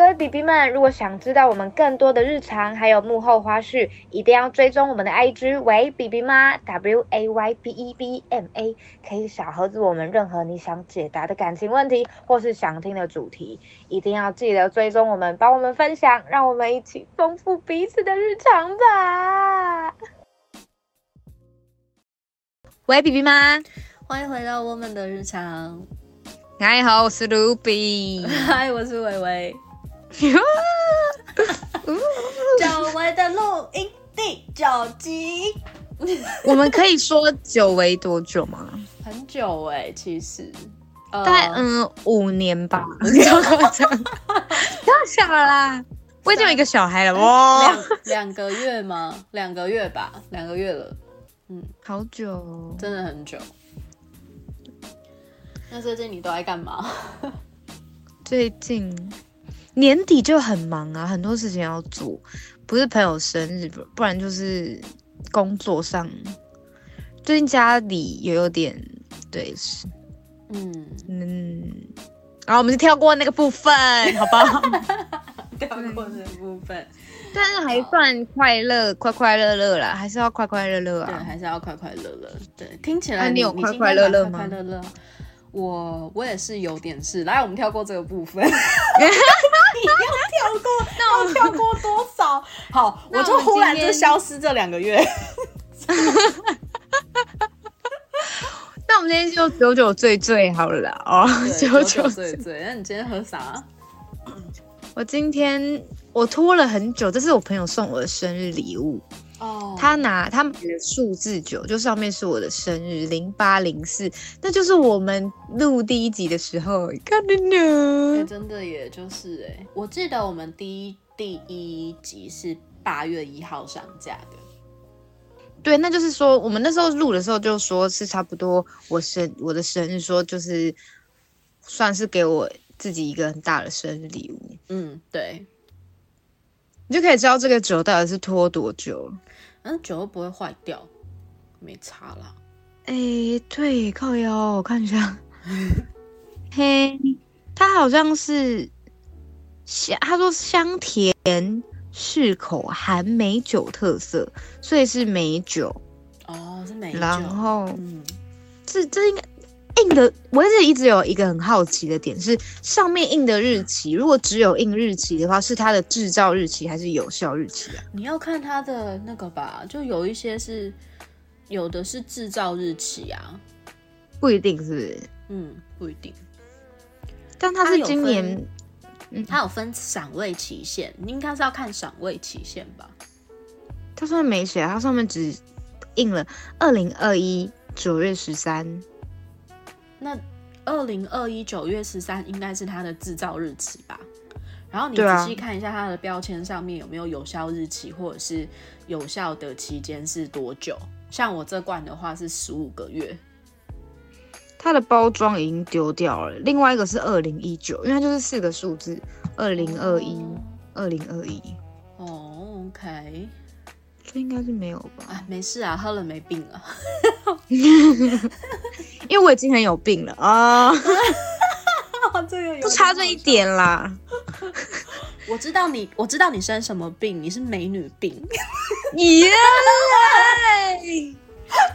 各位 B B 们，如果想知道我们更多的日常还有幕后花絮，一定要追踪我们的 I G 为 B B 妈 W A Y B E B M A，可以小盒子我们任何你想解答的感情问题或是想听的主题，一定要记得追踪我们，帮我们分享，让我们一起丰富彼此的日常吧。喂，B B 妈，欢迎回到我们的日常。嗨，好，我是 Ruby。嗨，我是维维。久违的录音第九集，我们可以说久违多久吗？很久哎，其实大概嗯五年吧。不要想了啦，我已经有一个小孩了哇！两个月吗？两个月吧，两个月了。嗯，好久，真的很久。那最近你都在干嘛？最近。年底就很忙啊，很多事情要做，不是朋友生日，不不然就是工作上。最近家里也有点对是，嗯嗯，然后我们就跳过那个部分，好不好？跳过那个部分，但是还算快乐，快快乐乐啦，还是要快快乐乐啊？对，还是要快快乐乐。对，听起来你有快快乐乐吗？我我也是有点事，来，我们跳过这个部分。你要跳过，那我跳过多少？好，我就忽然就消失这两个月。那我们今天就九九醉醉好了哦，九九醉醉。那你今天喝啥？我今天我拖了很久，这是我朋友送我的生日礼物。哦，他拿他买的数字九，就上面是我的生日零八零四，那就是我们录第一集的时候看的呢。真的，也就是哎，我记得我们第一第一集是八月一号上架的。对，那就是说我们那时候录的时候就说是差不多我生我的生日，说就是算是给我自己一个很大的生日礼物。嗯，对，你就可以知道这个酒到底是拖多久。嗯，酒又不会坏掉，没差啦。哎，对，靠腰，我看一下。嘿，它好像是香，他说香甜适口，含美酒特色，所以是美酒。哦，是美酒。然后，嗯，这这应该。印的，我一直一直有一个很好奇的点是，上面印的日期，如果只有印日期的话，是它的制造日期还是有效日期啊？你要看它的那个吧，就有一些是，有的是制造日期啊，不一定是不是？嗯，不一定。但它是今年，嗯，它有分赏味期限，你应该是要看赏味期限吧？它上面没写，它上面只印了二零二一九月十三。那二零二一九月十三应该是它的制造日期吧？然后你仔细看一下它的标签上面有没有有效日期，或者是有效的期间是多久？像我这罐的话是十五个月。它的包装已经丢掉了。另外一个是二零一九，因为它就是四个数字，二零二一，二零二一。哦，OK。这应该是没有吧？啊，没事啊，喝了没病了。因为我已经很有病了啊。这 个不差这一点啦。我知道你，我知道你生什么病，你是美女病。耶！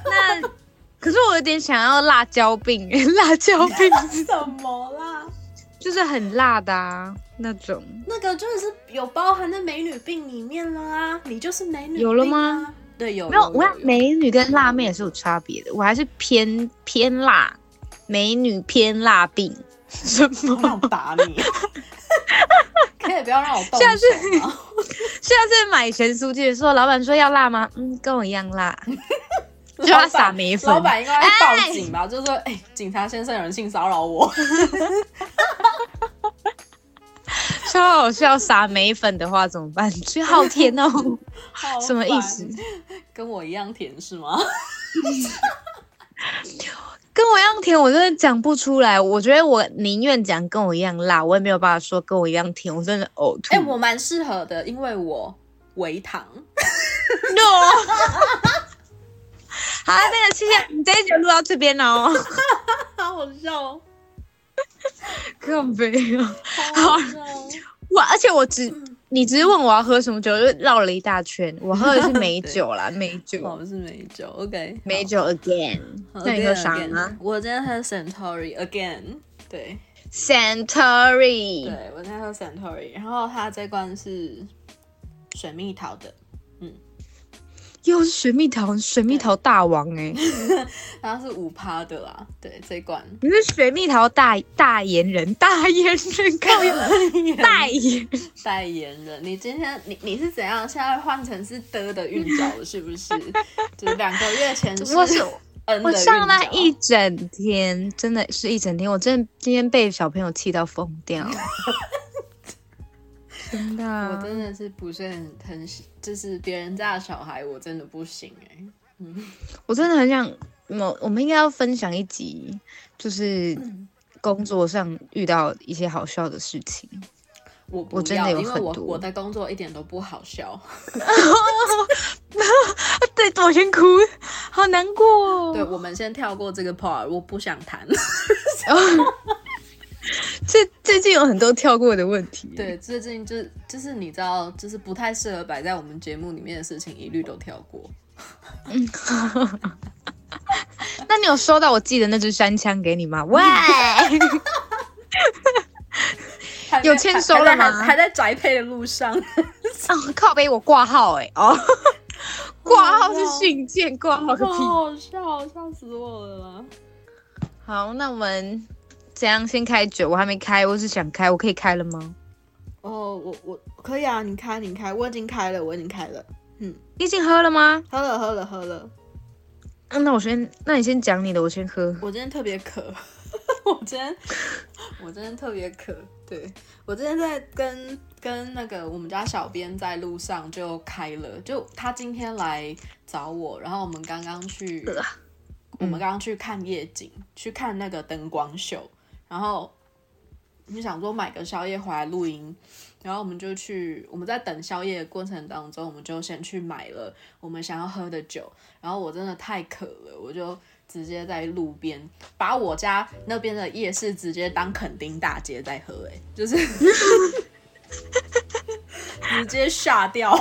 那可是我有点想要辣椒病，辣椒病什么啦？就是很辣的啊。那种那个就是有包含在美女病里面了啊，你就是美女有了吗？对，有没有？我看美女跟辣妹也是有差别的，我还是偏偏辣，美女偏辣病。什么？打你？可以不要让我动下次 下次买咸酥鸡的时候，老板说要辣吗？嗯，跟我一样辣，就要撒梅粉。老板应该报警吧？就说，哎，警察先生，有人性骚扰我。超好笑，撒眉粉的话怎么办？最好甜哦，什么意思？跟我一样甜是吗？跟我一样甜，我真的讲不出来。我觉得我宁愿讲跟我一样辣，我也没有办法说跟我一样甜。我真的呕吐。哎，我蛮适合的，因为我微糖。No。好了，那个谢谢，你这一集录到这边哦。好好笑。可悲啊！好，我而且我只你只是问我要喝什么酒，就绕了一大圈。我喝的是 美酒啦，美酒。我是美酒，OK。美酒 again。那你喝啥呢？我今天喝 Santori again。对，Santori。对我今天喝 Santori，然后它这罐是水蜜桃的。又是水蜜桃，水蜜桃大王哎，它是五趴的啦，对这一罐。你是水蜜桃大大言人，大言人，代言代言代言人。你今天你你是怎样？现在换成是的的韵脚了，是不是？就是两个月前我是我上那一整天，真的是一整天，我真的今天被小朋友气到疯掉。真的，我真的是不是很很，就是别人家的小孩，我真的不行哎。嗯，我真的很想，我我们应该要分享一集，就是工作上遇到一些好笑的事情。我我真的有很多，我的工作一点都不好笑。对，我先哭，好难过。对，我们先跳过这个 part，我不想谈。最最近有很多跳过的问题。对，最近就就是你知道，就是不太适合摆在我们节目里面的事情，一律都跳过。嗯，那你有收到我寄的那支山枪给你吗？喂，有签收了吗？还在宅配的路上。靠背我挂号哎哦，挂号是信件，挂号个屁，好笑，笑死我了。好，那我们。怎样先开酒？我还没开，我是想开，我可以开了吗？哦，我我可以啊，你开你开，我已经开了，我已经开了。嗯，你已经喝了吗？喝了喝了喝了。嗯，那我先，那你先讲你的，我先喝。我今天特别渴，我今天我今天特别渴。对我今天在跟跟那个我们家小编在路上就开了，就他今天来找我，然后我们刚刚去，我们刚刚去看夜景，去看那个灯光秀。然后我们想说买个宵夜回来录音，然后我们就去，我们在等宵夜的过程当中，我们就先去买了我们想要喝的酒。然后我真的太渴了，我就直接在路边把我家那边的夜市直接当垦丁大街在喝，哎，就是 直接吓掉。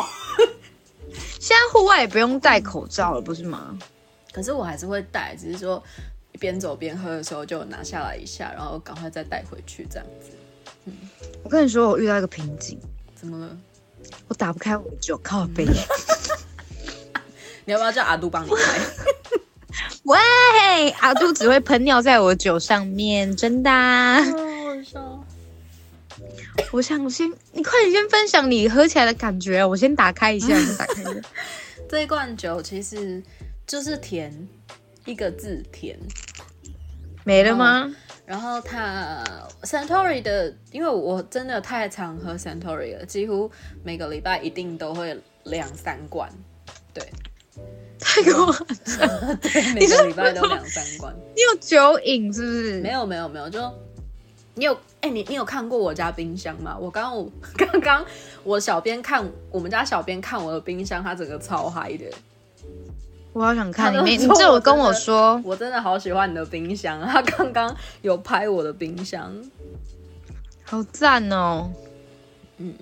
现在户外也不用戴口罩了，不是吗？可是我还是会戴，只是说。边走边喝的时候就拿下来一下，然后赶快再带回去这样子。嗯，我跟你说，我遇到一个瓶颈。怎么了？我打不开我的酒靠杯。你要不要叫阿杜帮你开？喂，阿杜只会喷尿在我酒上面，真的。我想先，你快点先分享你喝起来的感觉。我先打开一下，先打开一下。这一罐酒其实就是甜。一个字甜，没了吗？然后它 Santori 的，因为我真的太常喝 Santori 了，几乎每个礼拜一定都会两三罐。对，太夸张，对，每个礼拜都两三罐。你有 酒瘾是不是？没有没有没有，就你有哎，你你有看过我家冰箱吗？我刚我 刚刚我小编看我们家小编看我的冰箱，他整个超嗨的。我好想看里面，你这有跟我说，我真的好喜欢你的冰箱。他刚刚有拍我的冰箱，好赞哦。嗯，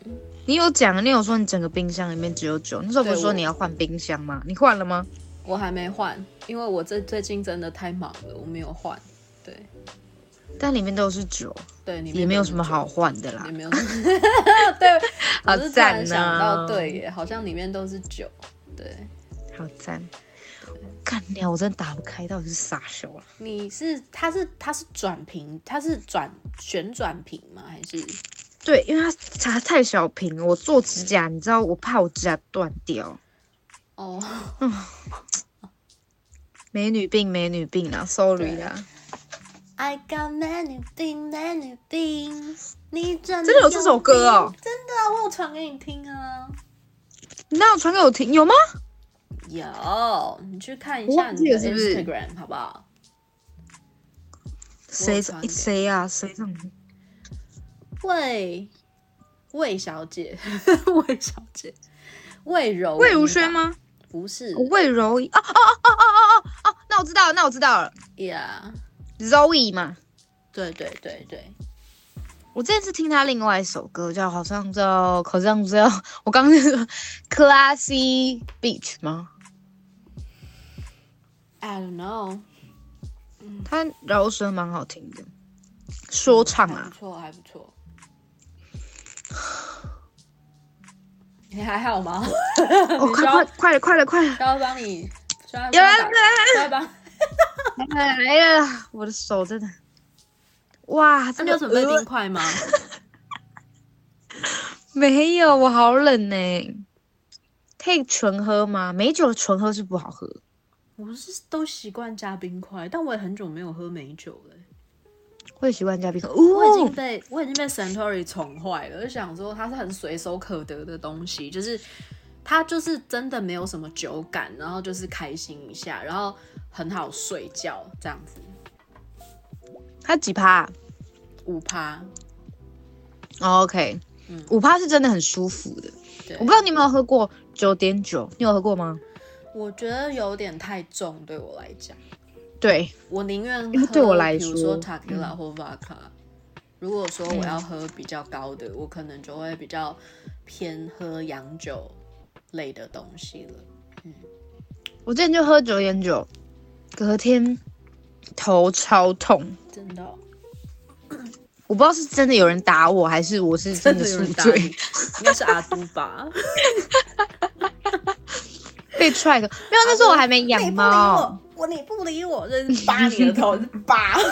你有讲，你有说你整个冰箱里面只有酒。那时候不是说你要换冰箱吗？你换了吗？我还没换，因为我这最近真的太忙了，我没有换。对，但里面都是酒，对，也没有什么好换的啦。也没有，对，好赞呢。对耶，好像里面都是酒，对，好赞。干掉！我真的打不开，到底是傻笑啊？你是它是它是转屏，它是转旋转屏吗？还是？对，因为它它太小屏了。我做指甲，你知道，我怕我指甲断掉。哦，美女病，美女病啊！Sorry 啊。I got 美女病，美女病。你真的有这首歌哦？真的啊，我有传给你听啊。你那有传给我听？有吗？有，你去看一下你的 Instagram 好不好？谁谁呀？谁上？魏魏小姐，魏小姐，魏柔，魏如萱吗？不是，魏柔。哦哦哦哦哦哦哦，那我知道，那我知道了。Yeah，Zoe 嘛。对对对对。我这次听他另外一首歌，叫好像叫好像叫我刚刚那个 Classy Beach 吗？I don't know。他饶舌蛮好听的，说唱啊，不错，还不错。你还好吗？我快快快了，快了，快了！要帮你刷，有来来来，来来了，我的手真的。哇，那你有准备冰块吗？没有，我好冷呢。可以纯喝吗？美酒纯喝是不好喝。我是都习惯加冰块，但我也很久没有喝美酒了。我也习惯加冰块。我已经被我已经被 Santori 宠坏了，就想说它是很随手可得的东西，就是它就是真的没有什么酒感，然后就是开心一下，然后很好睡觉这样子。它几趴？五趴。OK，嗯，五趴是真的很舒服的。我不知道你有没有喝过九点九，你有喝过吗？我觉得有点太重，对我来讲。对我宁愿对我来说，比如说 i l a 或 Vodka。如果说我要喝比较高的，我可能就会比较偏喝洋酒类的东西了。嗯，我之前就喝九点九，隔天头超痛，真的。我不知道是真的有人打我，还是我是真的宿醉，应该是阿都吧。被踹的，没有，那时候我还没养猫。我你不理我，真是扒你的头，扒。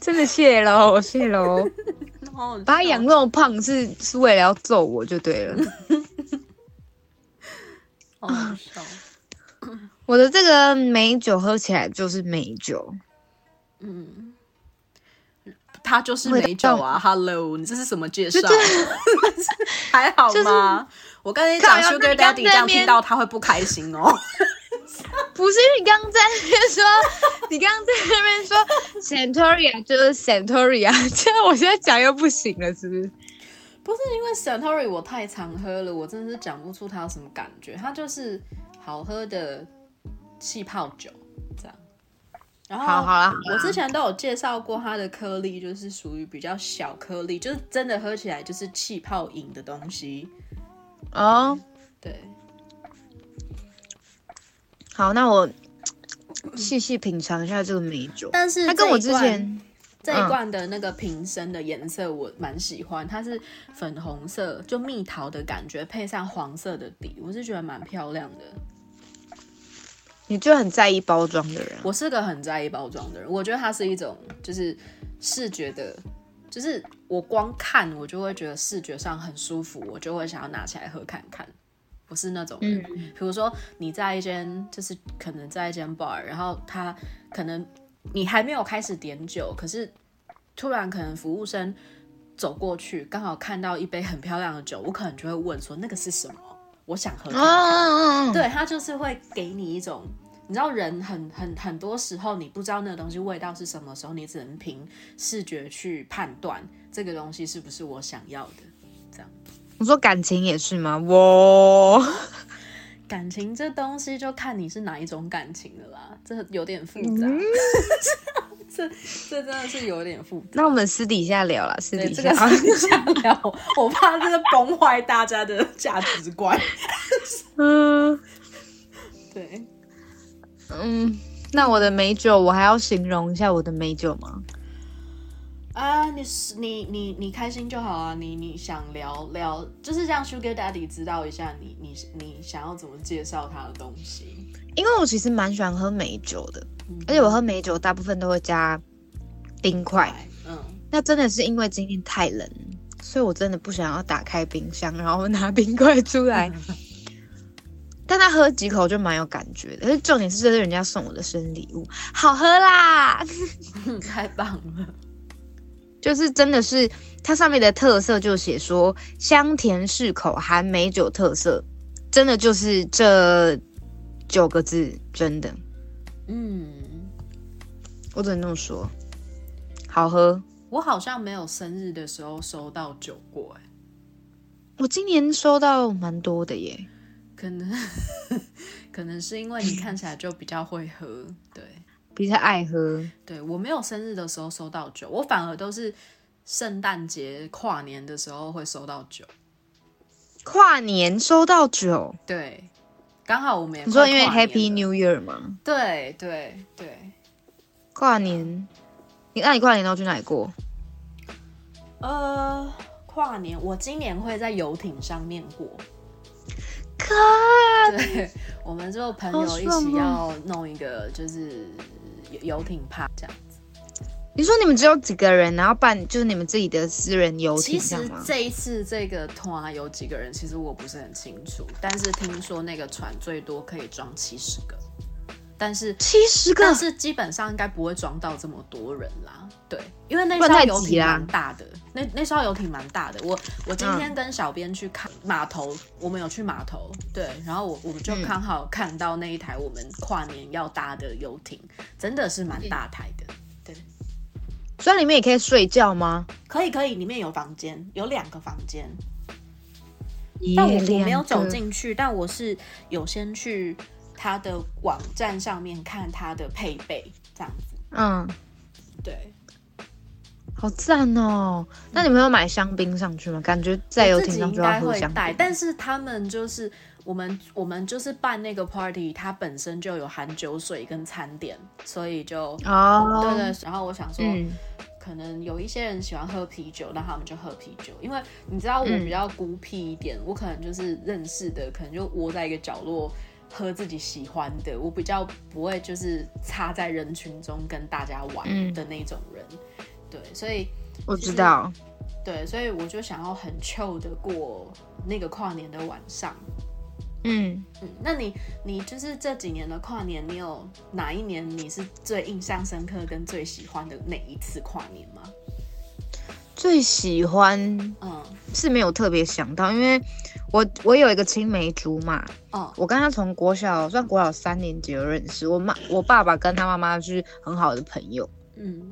真的谢喽，谢喽。把它养那么胖，是是为了要揍我就对了。好笑。我的这个美酒喝起来就是美酒。嗯。它就是美酒啊！Hello，你这是什么介绍？还好吗？我跟你讲，Sugar Daddy 这样听到他会不开心哦。不是你刚刚在那边说，你刚刚在那边说 Santoria 就是 Santoria，这样我现在讲又不行了，是不是？不是因为 Santoria 我太常喝了，我真的是讲不出它有什么感觉。它就是好喝的气泡酒这样。然后，好了，我之前都有介绍过它的颗粒，就是属于比较小颗粒，就是真的喝起来就是气泡饮的东西。哦，对。好，那我细细品尝一下这个美酒。但是它跟我之前这一罐的那个瓶身的颜色我蛮喜欢，它是粉红色，就蜜桃的感觉，配上黄色的底，我是觉得蛮漂亮的。你就很在意包装的人，我是个很在意包装的人。我觉得它是一种就是视觉的，就是我光看我就会觉得视觉上很舒服，我就会想要拿起来喝看看。不是那种人，比如说你在一间就是可能在一间 bar，然后他可能你还没有开始点酒，可是突然可能服务生走过去，刚好看到一杯很漂亮的酒，我可能就会问说那个是什么。我想喝，对他就是会给你一种，你知道人很很很多时候你不知道那个东西味道是什么时候，你只能凭视觉去判断这个东西是不是我想要的。这样，我说感情也是吗？我，感情这东西就看你是哪一种感情的啦，这有点复杂。这这真的是有点复杂。那我们私底下聊了，私底下私底下聊，我怕这个崩坏大家的价值观。嗯，对，嗯，那我的美酒，我还要形容一下我的美酒吗？啊，你是你你你开心就好啊！你你想聊聊，就是让 Sugar Daddy 知道一下你你你想要怎么介绍他的东西。因为我其实蛮喜欢喝美酒的。而且我喝美酒大部分都会加冰块，嗯，那真的是因为今天太冷，所以我真的不想要打开冰箱，然后拿冰块出来。但他喝几口就蛮有感觉的，而且重点是这是人家送我的生日礼物，好喝啦，太棒了！就是真的是它上面的特色就写说香甜适口，含美酒特色，真的就是这九个字，真的。嗯，我只能这么说，好喝。我好像没有生日的时候收到酒过，哎，我今年收到蛮多的耶。可能 可能是因为你看起来就比较会喝，对。比较爱喝。对我没有生日的时候收到酒，我反而都是圣诞节、跨年的时候会收到酒。跨年收到酒，对，刚好我们你说因为 Happy New Year 吗？对对对，跨年，你那你跨年都去哪里过？呃，跨年我今年会在游艇上面过。可，对，我们就朋友一起要弄一个就是游艇趴这样子。你说你们只有几个人，然后办就是你们自己的私人游艇？其实这一次这个团有几个人，其实我不是很清楚，但是听说那个船最多可以装七十个。但是七十个，但是基本上应该不会装到这么多人啦。对，因为那艘游艇蛮大的，那那艘游艇蛮大的。我我今天跟小编去看码头，我们有去码头，对，然后我我们就刚好看到那一台我们跨年要搭的游艇，真的是蛮大台的。对，所以里面也可以睡觉吗？可以可以，里面有房间，有两个房间。但我我没有走进去，但我是有先去。他的网站上面看他的配备这样子，嗯，对，好赞哦！那你们有买香槟上去吗？感觉在游艇上就要喝香槟，但是他们就是我们我们就是办那个 party，它本身就有含酒水跟餐点，所以就哦，对对。然后我想说，可能有一些人喜欢喝啤酒，那他们就喝啤酒，因为你知道我比较孤僻一点，我可能就是认识的，可能就窝在一个角落。喝自己喜欢的，我比较不会就是插在人群中跟大家玩的那种人，对，所以我知道，对，所以我就想要很 chill 的过那个跨年的晚上，嗯。嗯，那你你就是这几年的跨年，你有哪一年你是最印象深刻跟最喜欢的哪一次跨年吗？最喜欢，嗯，是没有特别想到，因为我我有一个青梅竹马，哦，我跟他从国小算国小三年级就认识，我妈我爸爸跟他妈妈是很好的朋友，嗯，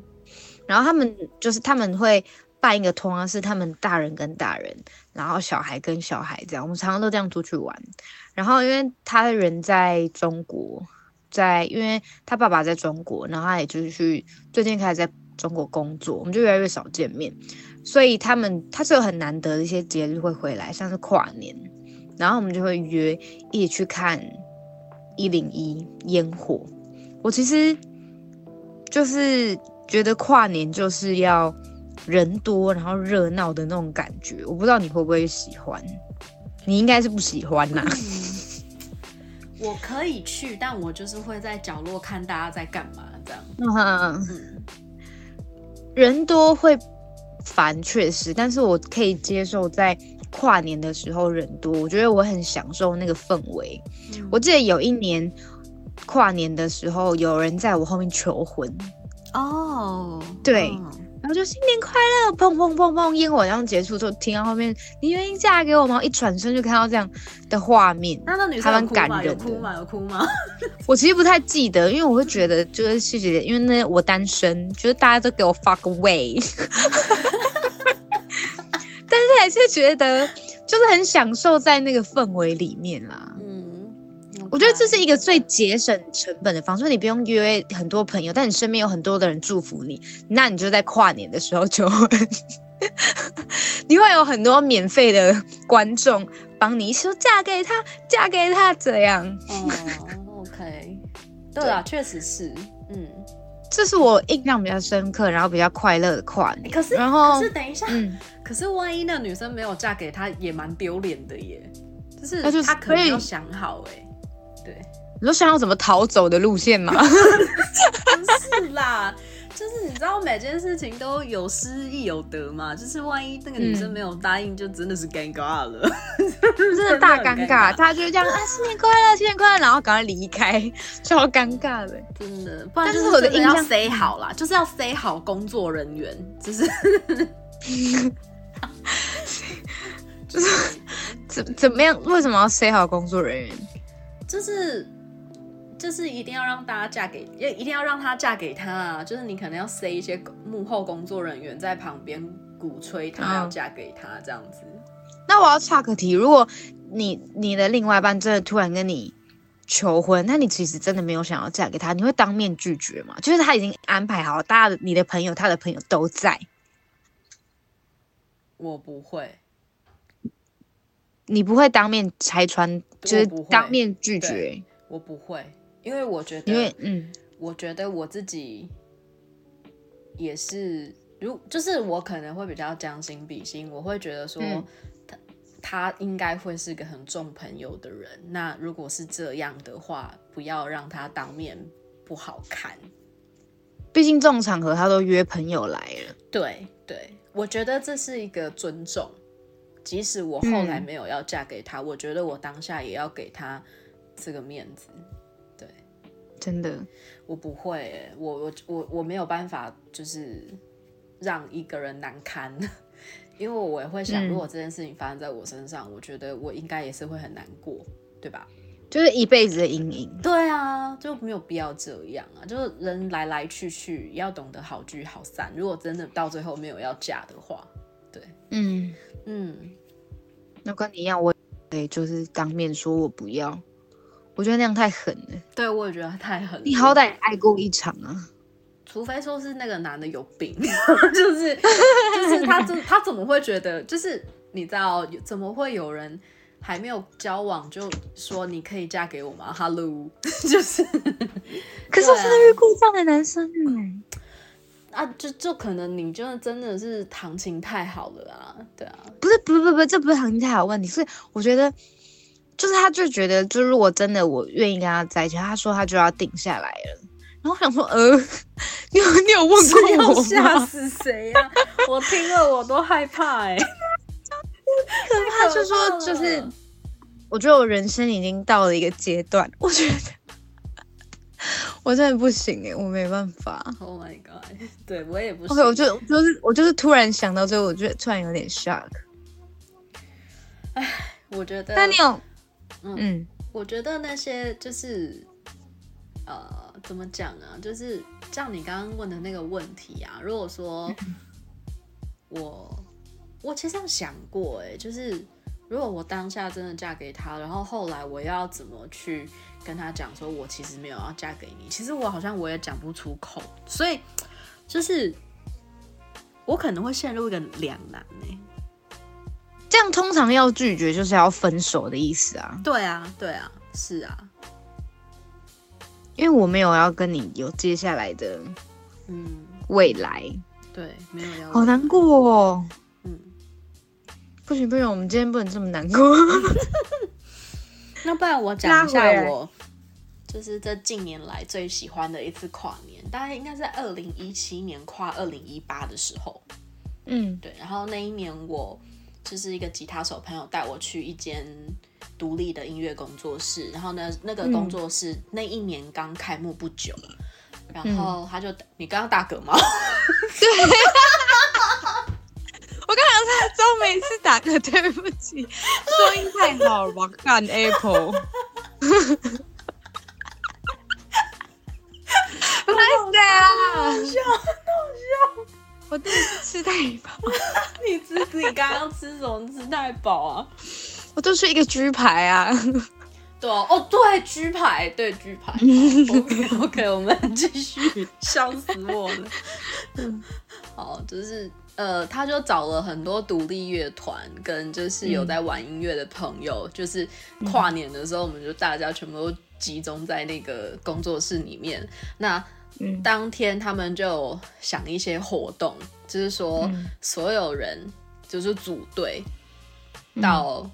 然后他们就是他们会办一个通是他们大人跟大人，然后小孩跟小孩这样，我们常常都这样出去玩，然后因为他的人在中国，在因为他爸爸在中国，然后他也就是去最近开始在。中国工作，我们就越来越少见面，所以他们他是有很难得的一些节日会回来，像是跨年，然后我们就会约一起去看一零一烟火。我其实就是觉得跨年就是要人多然后热闹的那种感觉，我不知道你会不会喜欢，你应该是不喜欢呐。我可以去，但我就是会在角落看大家在干嘛这样。嗯。人多会烦，确实，但是我可以接受在跨年的时候人多，我觉得我很享受那个氛围。我记得有一年跨年的时候，有人在我后面求婚。哦，对。然后就新年快乐，砰砰砰砰，烟火刚结束之后，听到后面，你愿意嫁给我吗？一转身就看到这样的画面，那那女生有哭吗？有哭吗？有哭吗？我其实不太记得，因为我会觉得就是谢谢，因为那我单身，觉得大家都给我 fuck away，但是还是觉得就是很享受在那个氛围里面啦。我觉得这是一个最节省成本的方式，你不用约很多朋友，但你身边有很多的人祝福你，那你就在跨年的时候求婚，你会有很多免费的观众帮你说嫁给他，嫁给他这样。哦，OK，对啊，确实是，嗯，这是我印象比较深刻，然后比较快乐的跨年。可是，然后，可是等一下，嗯可是万一那女生没有嫁给他，也蛮丢脸的耶。就是他可能要想好哎。对，你说想要怎么逃走的路线吗？不是啦，就是你知道每件事情都有失亦有得嘛，就是万一那个女生没有答应，就真的是尴尬了，真的大尴尬。她就这样啊，新年快乐，新年快乐，然后赶快离开，超尴尬的，真的。不然就是我的印象 say 好啦，就是要 say 好工作人员，就是 就是怎怎么样？为什么要 say 好工作人员？就是，就是一定要让大家嫁给，也一定要让他嫁给他啊！就是你可能要塞一些幕后工作人员在旁边鼓吹他要嫁给他这样子。那我要岔个题，如果你你的另外一半真的突然跟你求婚，那你其实真的没有想要嫁给他，你会当面拒绝吗？就是他已经安排好，大家的你的朋友、他的朋友都在，我不会，你不会当面拆穿，就是当面拒绝，我不会，因为我觉得，因为嗯，我觉得我自己也是，如就是我可能会比较将心比心，我会觉得说。他应该会是个很重朋友的人。那如果是这样的话，不要让他当面不好看。毕竟这种场合他都约朋友来了。对对，我觉得这是一个尊重。即使我后来没有要嫁给他，我觉得我当下也要给他这个面子。对，真的，我不会，我我我我没有办法，就是让一个人难堪。因为我也会想，如果这件事情发生在我身上，我觉得我应该也是会很难过，对吧？就是一辈子的阴影。对啊，就没有必要这样啊！就是人来来去去，要懂得好聚好散。如果真的到最后没有要嫁的话，对，嗯嗯，那跟你一样，我也就是当面说我不要，我觉得那样太狠了。对，我也觉得太狠了。你好歹爱过一场啊！除非说是那个男的有病，就是就是他怎他怎么会觉得就是你知道怎么会有人还没有交往就说你可以嫁给我吗？Hello，就是，可是我真的遇过这样的男生哎，啊，就就可能你就真的是行情太好了啊，对啊，不是不不不，这不是行情太好问题，是我觉得就是他就觉得，就如果真的我愿意跟他在一起，他说他就要定下来了。然后我想说，呃，你有你有问过我吗？吓死谁呀！我听了我都害怕哎，可怕。就说就是，我觉得我人生已经到了一个阶段，我觉得我真的不行哎，我没办法。Oh my god！对我也不。OK，我就就是我就是突然想到，这个我觉得突然有点 shock。哎，我觉得。那你有？嗯，我觉得那些就是呃。怎么讲啊？就是像你刚刚问的那个问题啊。如果说 我我其实有想过，哎，就是如果我当下真的嫁给他，然后后来我要怎么去跟他讲，说我其实没有要嫁给你。其实我好像我也讲不出口，所以就是我可能会陷入一个两难呢。这样通常要拒绝就是要分手的意思啊？对啊，对啊，是啊。因为我没有要跟你有接下来的，嗯，未来，对，没有要，好难过哦，嗯，不行不行，我们今天不能这么难过。那不然我讲一下我，就是这近年来最喜欢的一次跨年，大概应该在二零一七年跨二零一八的时候，嗯，对，然后那一年我就是一个吉他手朋友带我去一间。独立的音乐工作室，然后呢，那个工作室那一年刚开幕不久，然后他就，你刚刚打嗝吗？对，我刚刚在周每次打嗝，对不起，收音太好了吧？干 Apple，太对了，笑，我吃太饱，你吃你刚刚吃什么？吃太饱啊？我就是一个居牌啊，对哦，哦对，居牌，对居牌。OK OK，我们继续，笑死我了。好，就是呃，他就找了很多独立乐团跟就是有在玩音乐的朋友，就是跨年的时候，我们就大家全部都集中在那个工作室里面。那当天他们就想一些活动，就是说所有人就是组队到。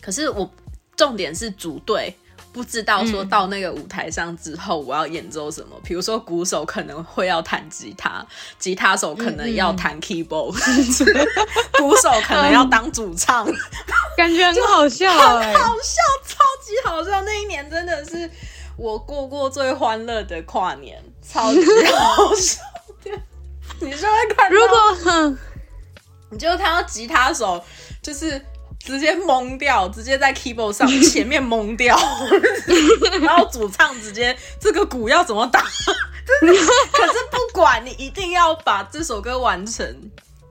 可是我重点是组队，不知道说到那个舞台上之后我要演奏什么。比如说鼓手可能会要弹吉他，吉他手可能要弹 keyboard，鼓手可能要当主唱，感觉很好笑，很好笑，超级好笑。那一年真的是我过过最欢乐的跨年，超级好笑。你就会看，如果你就看到吉他手就是。直接懵掉，直接在 keyboard 上前面懵掉，然后主唱直接这个鼓要怎么打？可是不管你一定要把这首歌完成，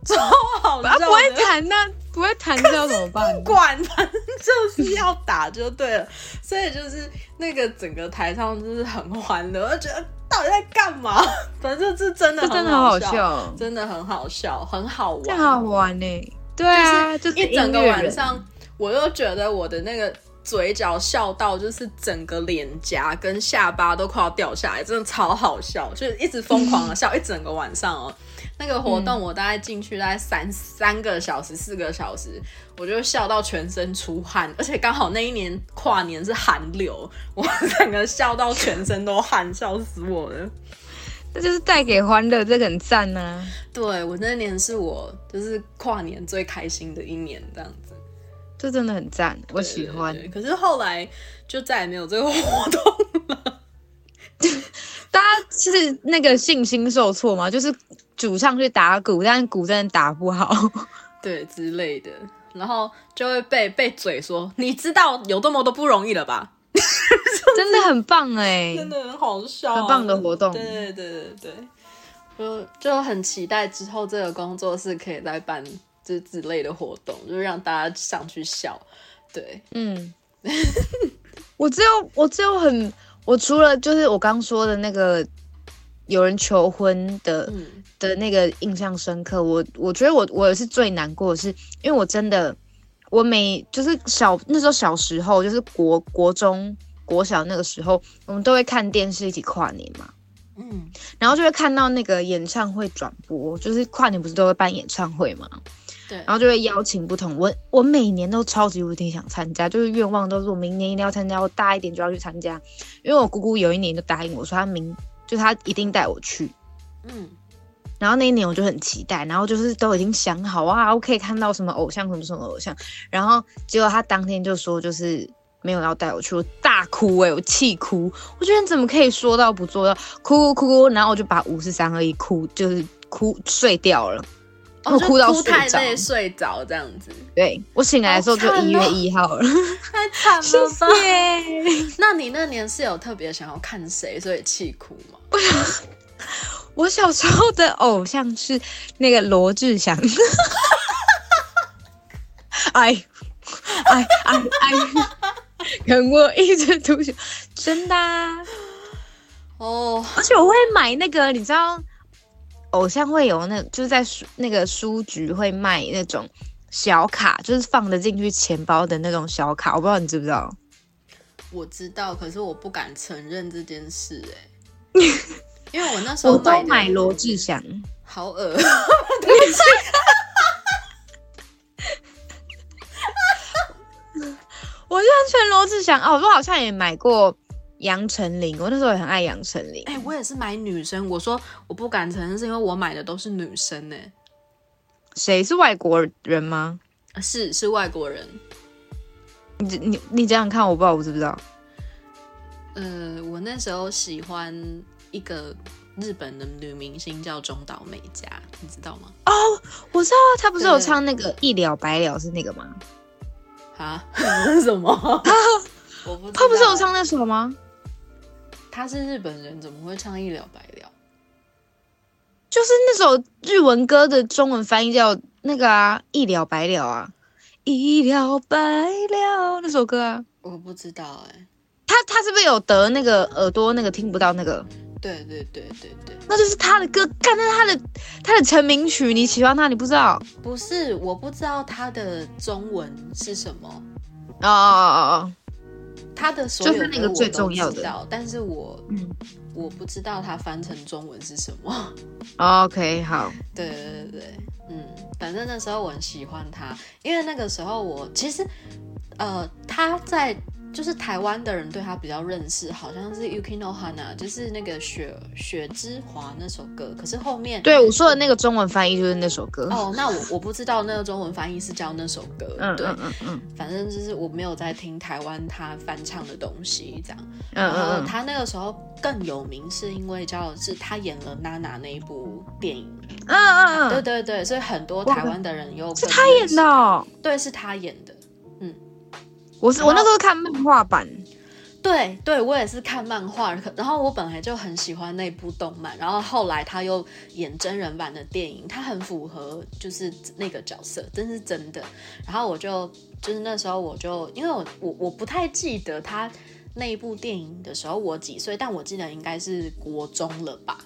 超好笑。不会弹那不会弹要怎么办？不管，反正就是要打就对了，所以就是那个整个台上就是很欢乐，我觉得到底在干嘛？反正这真的真的很好笑，真的很好笑，很好玩，很好玩呢。对啊，就是一整个晚上，我又觉得我的那个嘴角笑到，就是整个脸颊跟下巴都快要掉下来，真的超好笑，就是一直疯狂的笑一整个晚上哦。那个活动我大概进去大概三三个小时四个小时，我就笑到全身出汗，而且刚好那一年跨年是寒流，我整个笑到全身都汗，笑死我了。这就是带给欢乐，这很赞呢。对我那年是我就是跨年最开心的一年，这样子，这真的很赞，我喜欢。可是后来就再也没有这个活动了。大家是那个信心受挫嘛？就是主唱去打鼓，但鼓真的打不好，对之类的，然后就会被被嘴说，你知道有多么多不容易了吧？真的很棒哎，真的很好笑，很棒的活动。对对对对对，就就很期待之后这个工作室可以再办这之类的活动，就是让大家上去笑。对，嗯，我只有我只有很。我除了就是我刚说的那个有人求婚的的那个印象深刻，我我觉得我我是最难过的是，因为我真的我每就是小那时候小时候就是国国中国小那个时候，我们都会看电视一起跨年嘛，嗯，然后就会看到那个演唱会转播，就是跨年不是都会办演唱会嘛。然后就会邀请不同，我我每年都超级无敌想参加，就是愿望都是我明年一定要参加，我大一点就要去参加，因为我姑姑有一年就答应我说她明就她一定带我去，嗯，然后那一年我就很期待，然后就是都已经想好啊，我可以看到什么偶像什么什么偶像，然后结果他当天就说就是没有要带我去，我大哭哎，我气哭，我觉得你怎么可以说到不做到，哭哭哭哭，然后我就把五四三二一哭就是哭睡掉了。我哭到太累睡着这样子，对我醒来的时候就一月一号了，太惨了吧？那你那年是有特别想要看谁，所以气哭吗？我小时候的偶像是那个罗志祥，哎哎哎哎，跟我一直读学，真的哦，而且我会买那个，你知道。偶像会有那，就是在书那个书局会卖那种小卡，就是放得进去钱包的那种小卡。我不知道你知不知道？我知道，可是我不敢承认这件事哎，因为我那时候都买罗志祥，好恶，我就全罗志祥哦，我好像也买过。杨丞琳，我那时候也很爱杨丞琳。哎，我也是买女生。我说我不敢承认，是因为我买的都是女生呢。谁是外国人吗？是是外国人。你你你这样看，我不知道我知不知道。呃，我那时候喜欢一个日本的女明星叫中岛美嘉，你知道吗？哦，我知道，她不是有唱那个一了百了是那个吗？啊？什么？我不，他不是有唱那首吗？他是日本人，怎么会唱一了百了？就是那首日文歌的中文翻译叫那个啊，一了百了啊，一了百了那首歌啊，我不知道哎。他他是不是有得那个耳朵那个听不到那个？对对对对对，那就是他的歌，看那他的他的成名曲，你喜欢他，你不知道？不是，我不知道他的中文是什么。哦哦哦哦。他的所有那个最重要的，但是我嗯，我不知道他翻成中文是什么。OK，好，对对对对，嗯，反正那时候我很喜欢他，因为那个时候我其实呃他在。就是台湾的人对他比较认识，好像是 Yukino Hana，就是那个雪雪之华那首歌。可是后面对我说的那个中文翻译就是那首歌。哦，那我我不知道那个中文翻译是叫那首歌。嗯，对，嗯嗯，反正就是我没有在听台湾他翻唱的东西这样。嗯嗯嗯。他那个时候更有名是因为叫是他演了娜娜那一部电影。嗯嗯嗯。对对对，所以很多台湾的人又是他演的。对，是他演的。我是我那时候看漫画版，对对，我也是看漫画，然后我本来就很喜欢那部动漫，然后后来他又演真人版的电影，他很符合就是那个角色，真是真的。然后我就就是那时候我就因为我我我不太记得他那一部电影的时候我几岁，但我记得应该是国中了吧？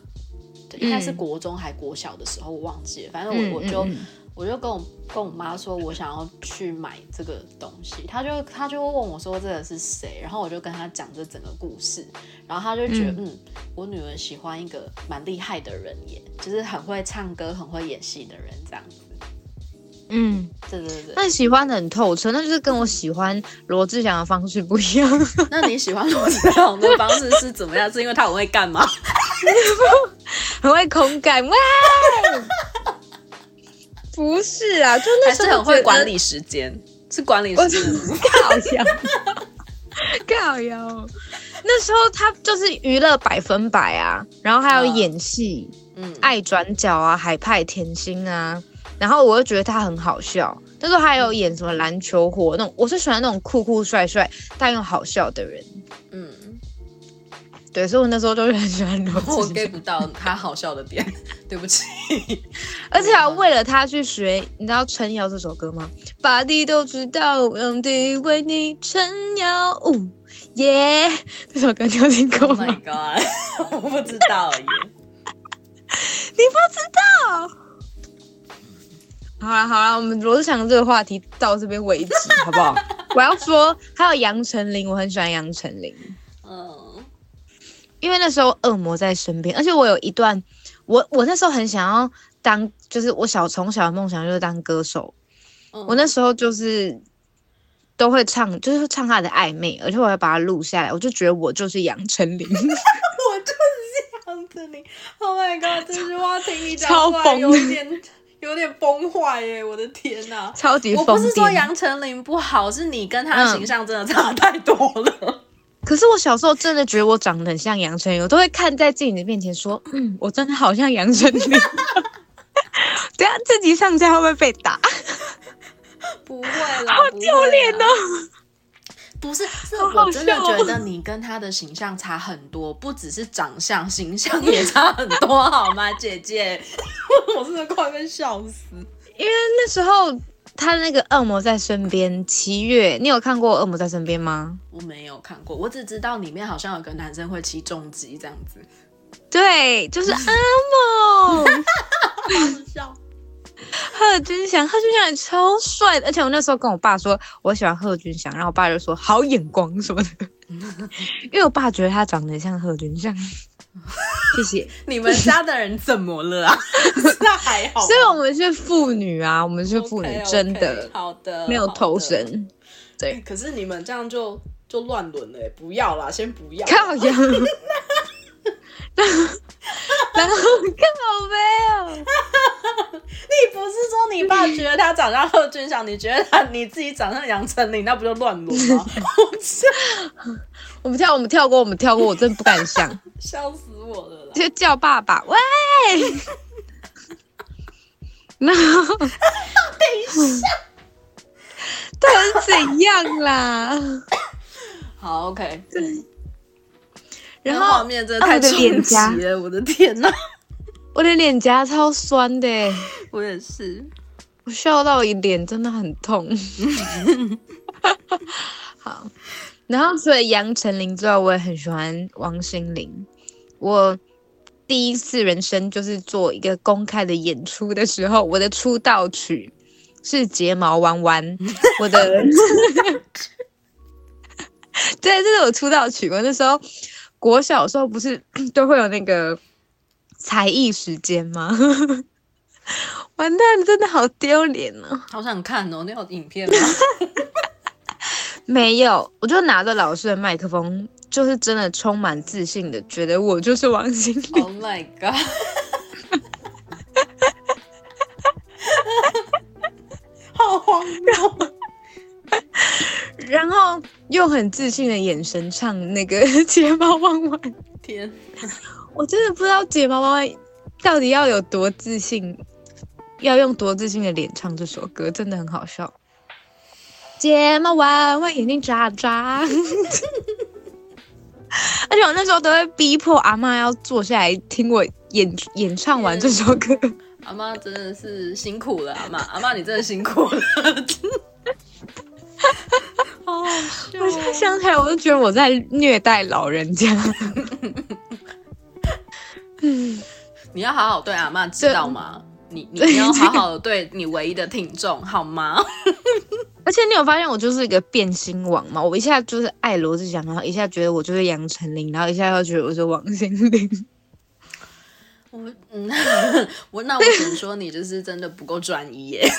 对，应该是国中还国小的时候，我忘记了。反正我我就。我就跟我跟我妈说，我想要去买这个东西，她就她就问我说这个是谁，然后我就跟她讲这整个故事，然后她就觉得嗯，我女儿喜欢一个蛮厉害的人耶，就是很会唱歌、很会演戏的人这样子。嗯，对对对，那喜欢的很透彻，那就是跟我喜欢罗志祥的方式不一样。那你喜欢罗志祥的方式是怎么样？是因为他很会干吗？很会空干哇！不是啊，就那时候很会管理时间，是管理时间。搞笑，搞笑。那时候他就是娱乐百分百啊，然后还有演戏，嗯，爱转角啊，海派甜心啊，然后我又觉得他很好笑。那时候还有演什么篮球火那种，我是喜欢那种酷酷帅帅但又好笑的人，嗯。对，所以我那时候就是很喜欢罗志我 get 不到他好笑的点，对不起。而且还为了他去学，你知道《撑腰》这首歌吗？把地都知道，用地为你撑腰。哦耶，这首歌你有听过吗？My God，我不知道耶。你不知道？好了好了，我们罗志祥这个话题到这边为止，好不好？我要说，还有杨丞琳，我很喜欢杨丞琳。嗯。因为那时候恶魔在身边，而且我有一段，我我那时候很想要当，就是我小从小的梦想就是当歌手。我那时候就是都会唱，就是唱他的暧昧，而且我还把它录下来，我就觉得我就是杨丞琳，我就是杨丞琳。Oh my god，这句话听你讲出来有点有点崩坏耶！我的天哪，超级我不是说杨丞琳不好，是你跟他形象真的差太多了。可是我小时候真的觉得我长得很像杨丞琳，我都会看在自己的面前说，嗯，我真的好像杨丞琳。等下自己上架会不会被打？不会啦，好丢脸哦！不是，是我真的觉得你跟他的形象差很多，不只是长相，形象也差很多，好吗，姐姐？我真的快被笑死，因为那时候。他那个恶魔在身边，七月，你有看过《恶魔在身边》吗？我没有看过，我只知道里面好像有个男生会骑重机这样子。对，就是阿梦，好笑。贺军翔，贺军翔也超帅的，而且我那时候跟我爸说我喜欢贺军翔，然后我爸就说好眼光什么的，因为我爸觉得他长得像贺军翔。谢谢 你们家的人怎么了啊？那还好，所以我们是妇女啊，我们是妇女，真的好的，没有头神。对，可是你们这样就就乱伦了，不要啦，先不要。靠呀！然后看好没有？你不是说你爸觉得他长像贺军翔，你觉得他你自己长像杨丞琳，那不就乱伦吗？我们跳，我们跳过，我们跳过，我真不敢想，笑死我了！直接叫爸爸喂，那等一下，他是怎样啦？好，OK，对。然后画面真的太冲击了，我的天哪！我的脸颊超酸的，我也是，我笑到脸真的很痛。好。然后，除了杨丞琳之外，我也很喜欢王心凌。我第一次人生就是做一个公开的演出的时候，我的出道曲是《睫毛弯弯》。我的，对，这是我出道曲。我那时候国小时候不是 都会有那个才艺时间吗？完蛋，真的好丢脸哦！好想看哦，那有影片吗？没有，我就拿着老师的麦克风，就是真的充满自信的，觉得我就是王心凌。Oh my god！用很自信的眼神唱那个 《睫毛弯弯》。天，我真的不知道《睫毛弯弯》到底要有多自信，要用多自信的脸唱这首歌，真的很好笑。睫毛弯弯，眼睛眨眨。而且我那时候都会逼迫阿妈要坐下来听我演演唱完这首歌。阿妈真的是辛苦了，阿妈，阿妈你真的辛苦了。好好笑！我现在想起来，我就觉得我在虐待老人家。嗯，你要好好对阿妈知道吗？你 你要好好的对你唯一的听众好吗？而且你有发现我就是一个变心王吗？我一下就是爱罗志祥，然后一下觉得我就是杨丞琳，然后一下又觉得我是王心凌。我嗯，我那我只能说你就是真的不够专一耶。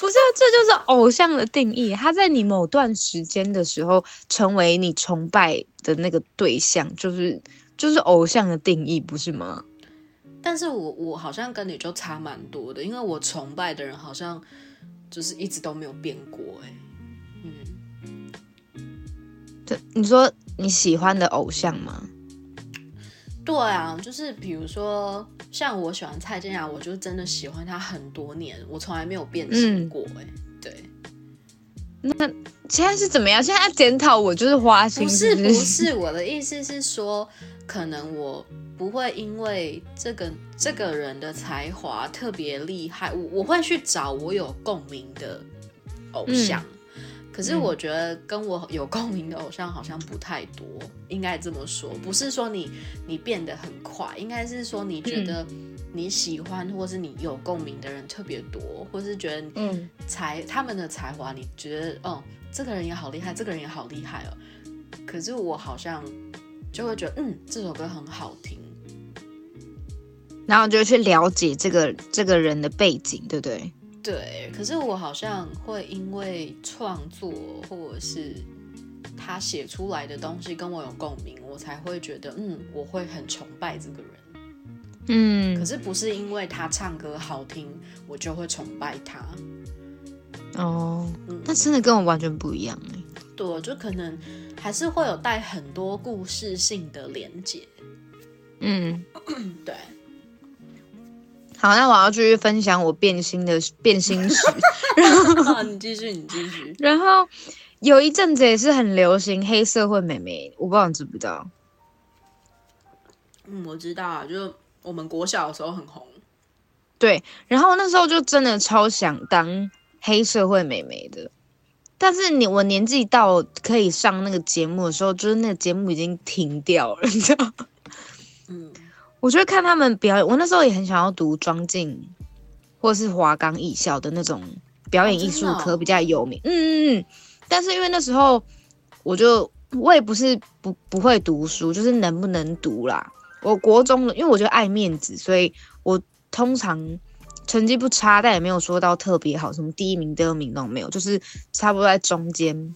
不是，这就是偶像的定义。他在你某段时间的时候成为你崇拜的那个对象，就是就是偶像的定义，不是吗？但是我我好像跟你就差蛮多的，因为我崇拜的人好像就是一直都没有变过，哎，嗯，对，你说你喜欢的偶像吗？对啊，就是比如说像我喜欢蔡健雅，我就真的喜欢她很多年，我从来没有变心过，哎，对。那现在是怎么样？现在检讨我就是花心？不是不是，我的意思是说，可能我。不会因为这个这个人的才华特别厉害，我我会去找我有共鸣的偶像。可是我觉得跟我有共鸣的偶像好像不太多，应该这么说。不是说你你变得很快，应该是说你觉得你喜欢或是你有共鸣的人特别多，或是觉得嗯才他们的才华，你觉得哦这个人也好厉害，这个人也好厉害哦。可是我好像就会觉得嗯这首歌很好听。然后就去了解这个这个人的背景，对不对？对。可是我好像会因为创作或者是他写出来的东西跟我有共鸣，我才会觉得嗯，我会很崇拜这个人。嗯。可是不是因为他唱歌好听，我就会崇拜他。哦，那真的跟我完全不一样哎。对，就可能还是会有带很多故事性的连接。嗯，对。好，那我要继续分享我变心的变心史。然后你继续，你继续。然后有一阵子也是很流行黑社会美眉，我不知道你知不知道。嗯，我知道啊，就是我们国小的时候很红。对，然后那时候就真的超想当黑社会美眉的，但是你我年纪到可以上那个节目的时候，就是那个节目已经停掉了，你知道？嗯。我觉得看他们表演，我那时候也很想要读庄敬，或者是华冈艺校的那种表演艺术科比较有名。嗯嗯嗯。但是因为那时候我就我也不是不不会读书，就是能不能读啦。我国中的，因为我觉得爱面子，所以我通常成绩不差，但也没有说到特别好，什么第一名、第二名都没有，就是差不多在中间，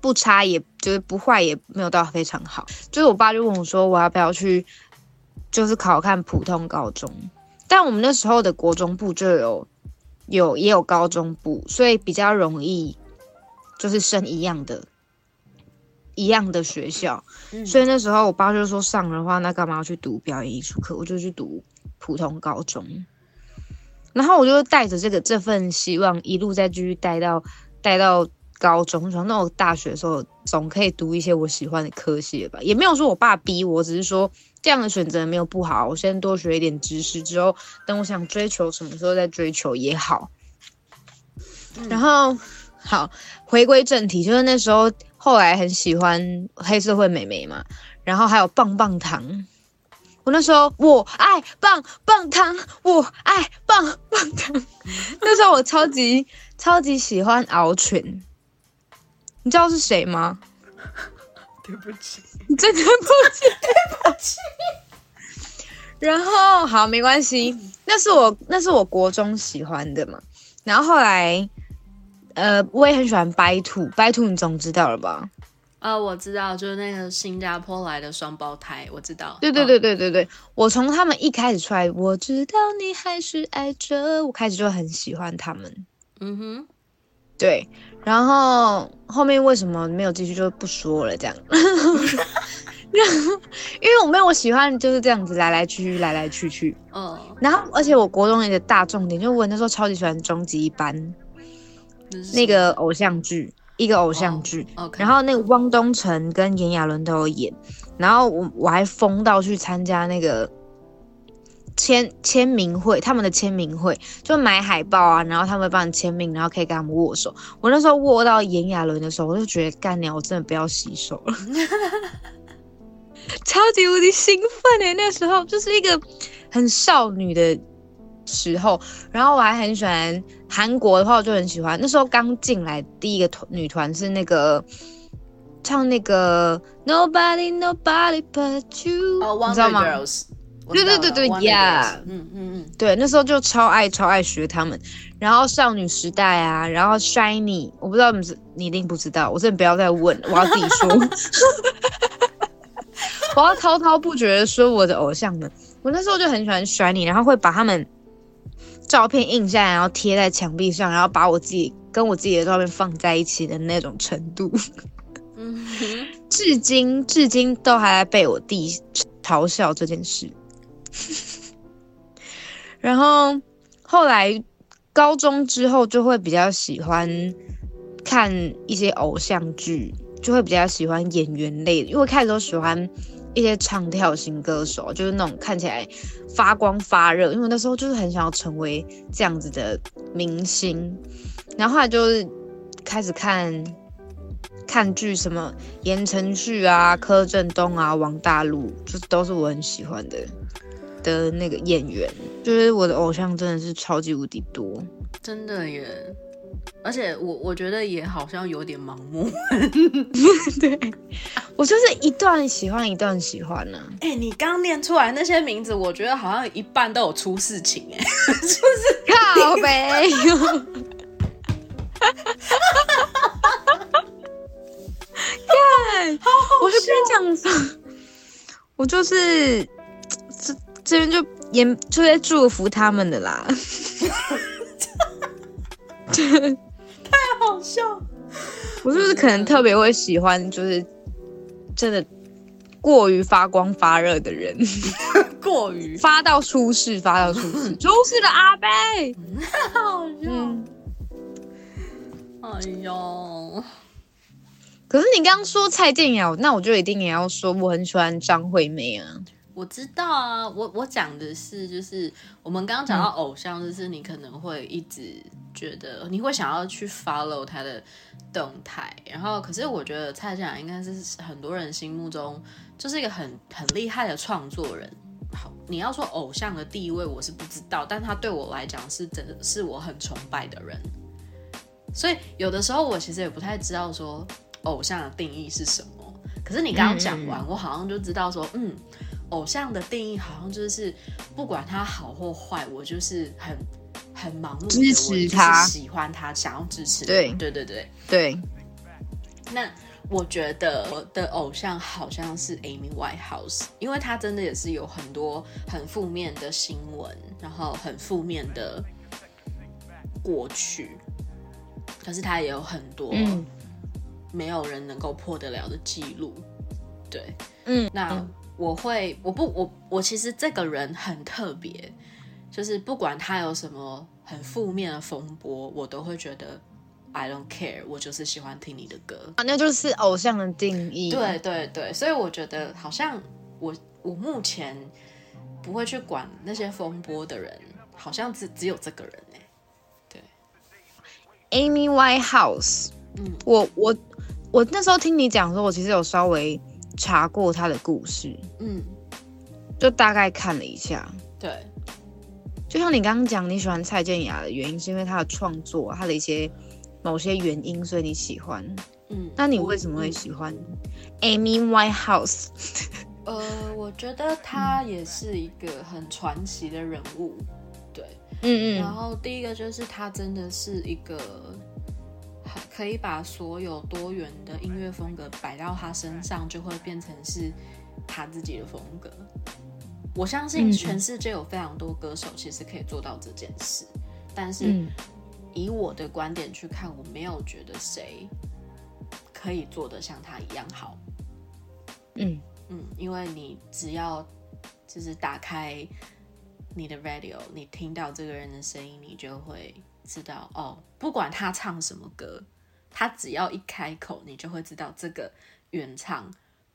不差也就是不坏，也没有到非常好。就是我爸就问我说，我要不要去？就是考看普通高中，但我们那时候的国中部就有有也有高中部，所以比较容易就是升一样的，一样的学校。所以那时候我爸就说上的话，那干嘛要去读表演艺术课？我就去读普通高中。然后我就带着这个这份希望，一路再继续带到带到高中。说那我大学的时候总可以读一些我喜欢的科系吧？也没有说我爸逼我，只是说。这样的选择没有不好，我先多学一点知识，之后等我想追求什么时候再追求也好。然后好，回归正题，就是那时候后来很喜欢黑社会美眉嘛，然后还有棒棒糖。我那时候我爱棒棒糖，我爱棒棒糖。那时候我超级超级喜欢敖犬，你知道是谁吗？对不起。你真的不起，对不起。然后好，没关系，那是我那是我国中喜欢的嘛。然后后来，呃，我也很喜欢白兔，白兔你总知道了吧？呃，我知道，就是那个新加坡来的双胞胎，我知道。对对对对对对，我从他们一开始出来，我知道你还是爱着我，开始就很喜欢他们。嗯哼，对。然后后面为什么没有继续就不说了，这样。因为我没有我喜欢就是这样子来来去去来来去去。嗯。然后而且我国中一个大重点，就我那时候超级喜欢终极一班那个偶像剧，一个偶像剧，然后那个汪东城跟炎亚纶都有演，然后我我还疯到去参加那个签签名会，他们的签名会就买海报啊，然后他们会帮你签名，然后可以跟他们握手。我那时候握到炎亚纶的时候，我就觉得干娘，我真的不要洗手了，超级无敌兴奋诶！那时候就是一个很少女的。时候，然后我还很喜欢韩国的话，我就很喜欢。那时候刚进来第一个团女团是那个唱那个 Nobody Nobody But You，你知道吗？对对对对，Yeah，嗯嗯嗯，对，那时候就超爱超爱学他们。然后少女时代啊，然后 Shiny，我不知道你你一定不知道，我真的不要再问，我要自己说，我要滔滔不绝的说我的偶像们。我那时候就很喜欢 Shiny，然后会把他们。照片印下来，然后贴在墙壁上，然后把我自己跟我自己的照片放在一起的那种程度，嗯，至今至今都还在被我弟嘲笑这件事。然后后来高中之后就会比较喜欢看一些偶像剧，就会比较喜欢演员类的，因为开始都喜欢。一些唱跳型歌手，就是那种看起来发光发热，因为那时候就是很想要成为这样子的明星。然后后来就是开始看看剧，什么言承旭啊、柯震东啊、王大陆，就是都是我很喜欢的的那个演员。就是我的偶像真的是超级无敌多，真的耶。而且我我觉得也好像有点盲目，对我就是一段喜欢一段喜欢呢。哎，你刚念出来那些名字，我觉得好像一半都有出事情哎，就是靠呗。看，我是跟你讲说，我就是这这边就也就在祝福他们的啦。太好笑！我就是可能特别会喜欢，就是真的过于发光发热的人，过于发到出事，发到出事，出事的阿贝，好笑。哎呦！可是你刚刚说蔡健雅，那我就一定也要说，我很喜欢张惠妹啊。我知道啊，我我讲的是，就是我们刚刚讲到偶像，就是你可能会一直觉得你会想要去 follow 他的动态，然后可是我觉得蔡健雅应该是很多人心目中就是一个很很厉害的创作人。好，你要说偶像的地位，我是不知道，但他对我来讲是真的是我很崇拜的人。所以有的时候我其实也不太知道说偶像的定义是什么，可是你刚刚讲完，我好像就知道说，嗯。偶像的定义好像就是，不管他好或坏，我就是很很盲目支持他，喜欢他，想要支持。对对对对对。那我觉得我的偶像好像是 Amy Whitehouse，因为他真的也是有很多很负面的新闻，然后很负面的过去，可是他也有很多没有人能够破得了的记录。对，嗯，那。我会，我不，我我其实这个人很特别，就是不管他有什么很负面的风波，我都会觉得 I don't care，我就是喜欢听你的歌，啊那就是偶像的定义。对对对，所以我觉得好像我我目前不会去管那些风波的人，好像只只有这个人哎，对，Amy Whitehouse，嗯，我我我那时候听你讲说，我其实有稍微。查过他的故事，嗯，就大概看了一下，对，就像你刚刚讲，你喜欢蔡健雅的原因是因为他的创作，他的一些某些原因，所以你喜欢，嗯，那你为什么会喜欢？Amy Whitehouse？呃，我觉得他也是一个很传奇的人物，对，嗯嗯，然后第一个就是他真的是一个。可以把所有多元的音乐风格摆到他身上，就会变成是他自己的风格。我相信全世界有非常多歌手其实可以做到这件事，但是以我的观点去看，我没有觉得谁可以做得像他一样好。嗯嗯，因为你只要就是打开你的 radio，你听到这个人的声音，你就会知道哦，不管他唱什么歌。他只要一开口，你就会知道这个原唱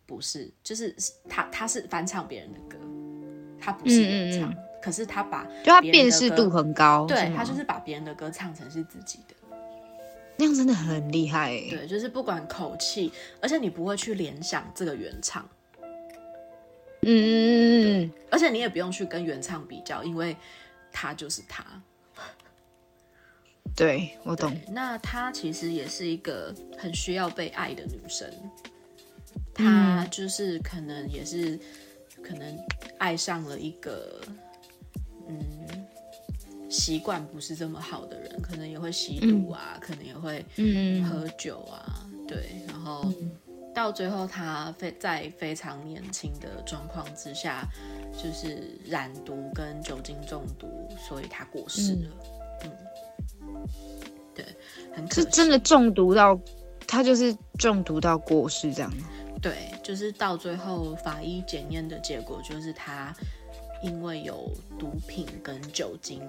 不是，就是他他是翻唱别人的歌，他不是原唱，可是他把就他辨识度很高，对他就是把别人的歌唱成是自己的，那样真的很厉害。对，就是不管口气，而且你不会去联想这个原唱。嗯而且你也不用去跟原唱比较，因为他就是他。对我懂。那她其实也是一个很需要被爱的女生，她就是可能也是可能爱上了一个嗯习惯不是这么好的人，可能也会吸毒啊，可能也会嗯喝酒啊，对，然后。到最后，他非在非常年轻的状况之下，就是染毒跟酒精中毒，所以他过世了。嗯，对，很是真的中毒到他就是中毒到过世这样吗？对，就是到最后法医检验的结果就是他因为有毒品跟酒精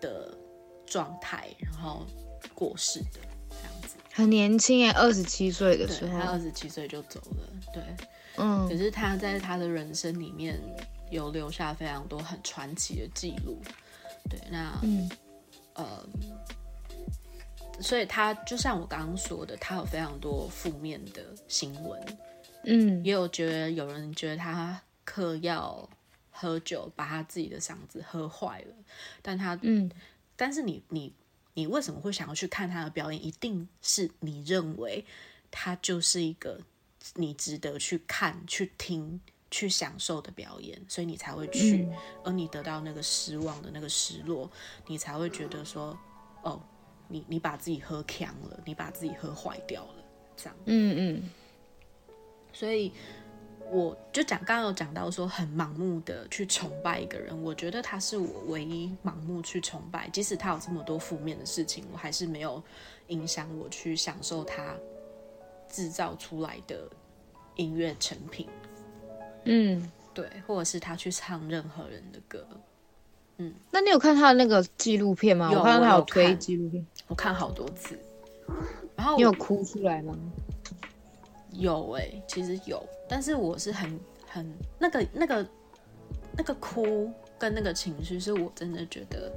的状态，然后过世的这样子。很年轻哎，二十七岁的时候，他二十七岁就走了。对，嗯，可是他在他的人生里面有留下非常多很传奇的记录。对，那嗯呃，所以他就像我刚刚说的，他有非常多负面的新闻。嗯，也有觉得有人觉得他嗑药喝酒，把他自己的嗓子喝坏了。但他嗯，但是你你。你为什么会想要去看他的表演？一定是你认为他就是一个你值得去看、去听、去享受的表演，所以你才会去。而你得到那个失望的那个失落，你才会觉得说：“哦，你你把自己喝强了，你把自己喝坏掉了。”这样，嗯嗯。所以。我就讲，刚刚有讲到说很盲目的去崇拜一个人，我觉得他是我唯一盲目去崇拜，即使他有这么多负面的事情，我还是没有影响我去享受他制造出来的音乐成品。嗯，对，或者是他去唱任何人的歌。嗯，那你有看他的那个纪录片吗？我看到他有推纪录片，我看好多次。然后你有哭出来吗？有哎，其实有，但是我是很很那个那个那个哭跟那个情绪，是我真的觉得，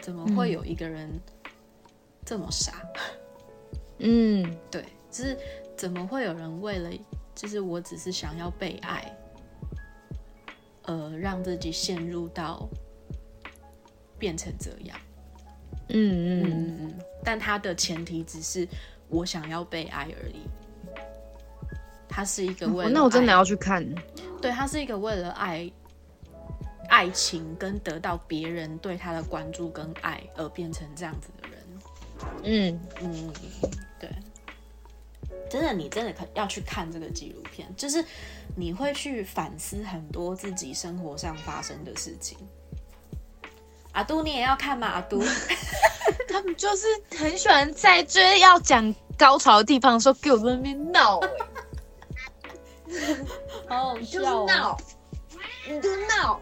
怎么会有一个人这么傻？嗯，对，就是怎么会有人为了就是我只是想要被爱，呃，让自己陷入到变成这样？嗯嗯嗯嗯，但他的前提只是我想要被爱而已。他是一个为了那我真的要去看，对他是一个为了爱爱情跟得到别人对他的关注跟爱而变成这样子的人。嗯嗯，对，真的，你真的可要去看这个纪录片，就是你会去反思很多自己生活上发生的事情。阿都，你也要看吗？阿都，他们就是很喜欢在追要讲高潮的地方说给我在那边闹。好笑！就是闹，你就闹。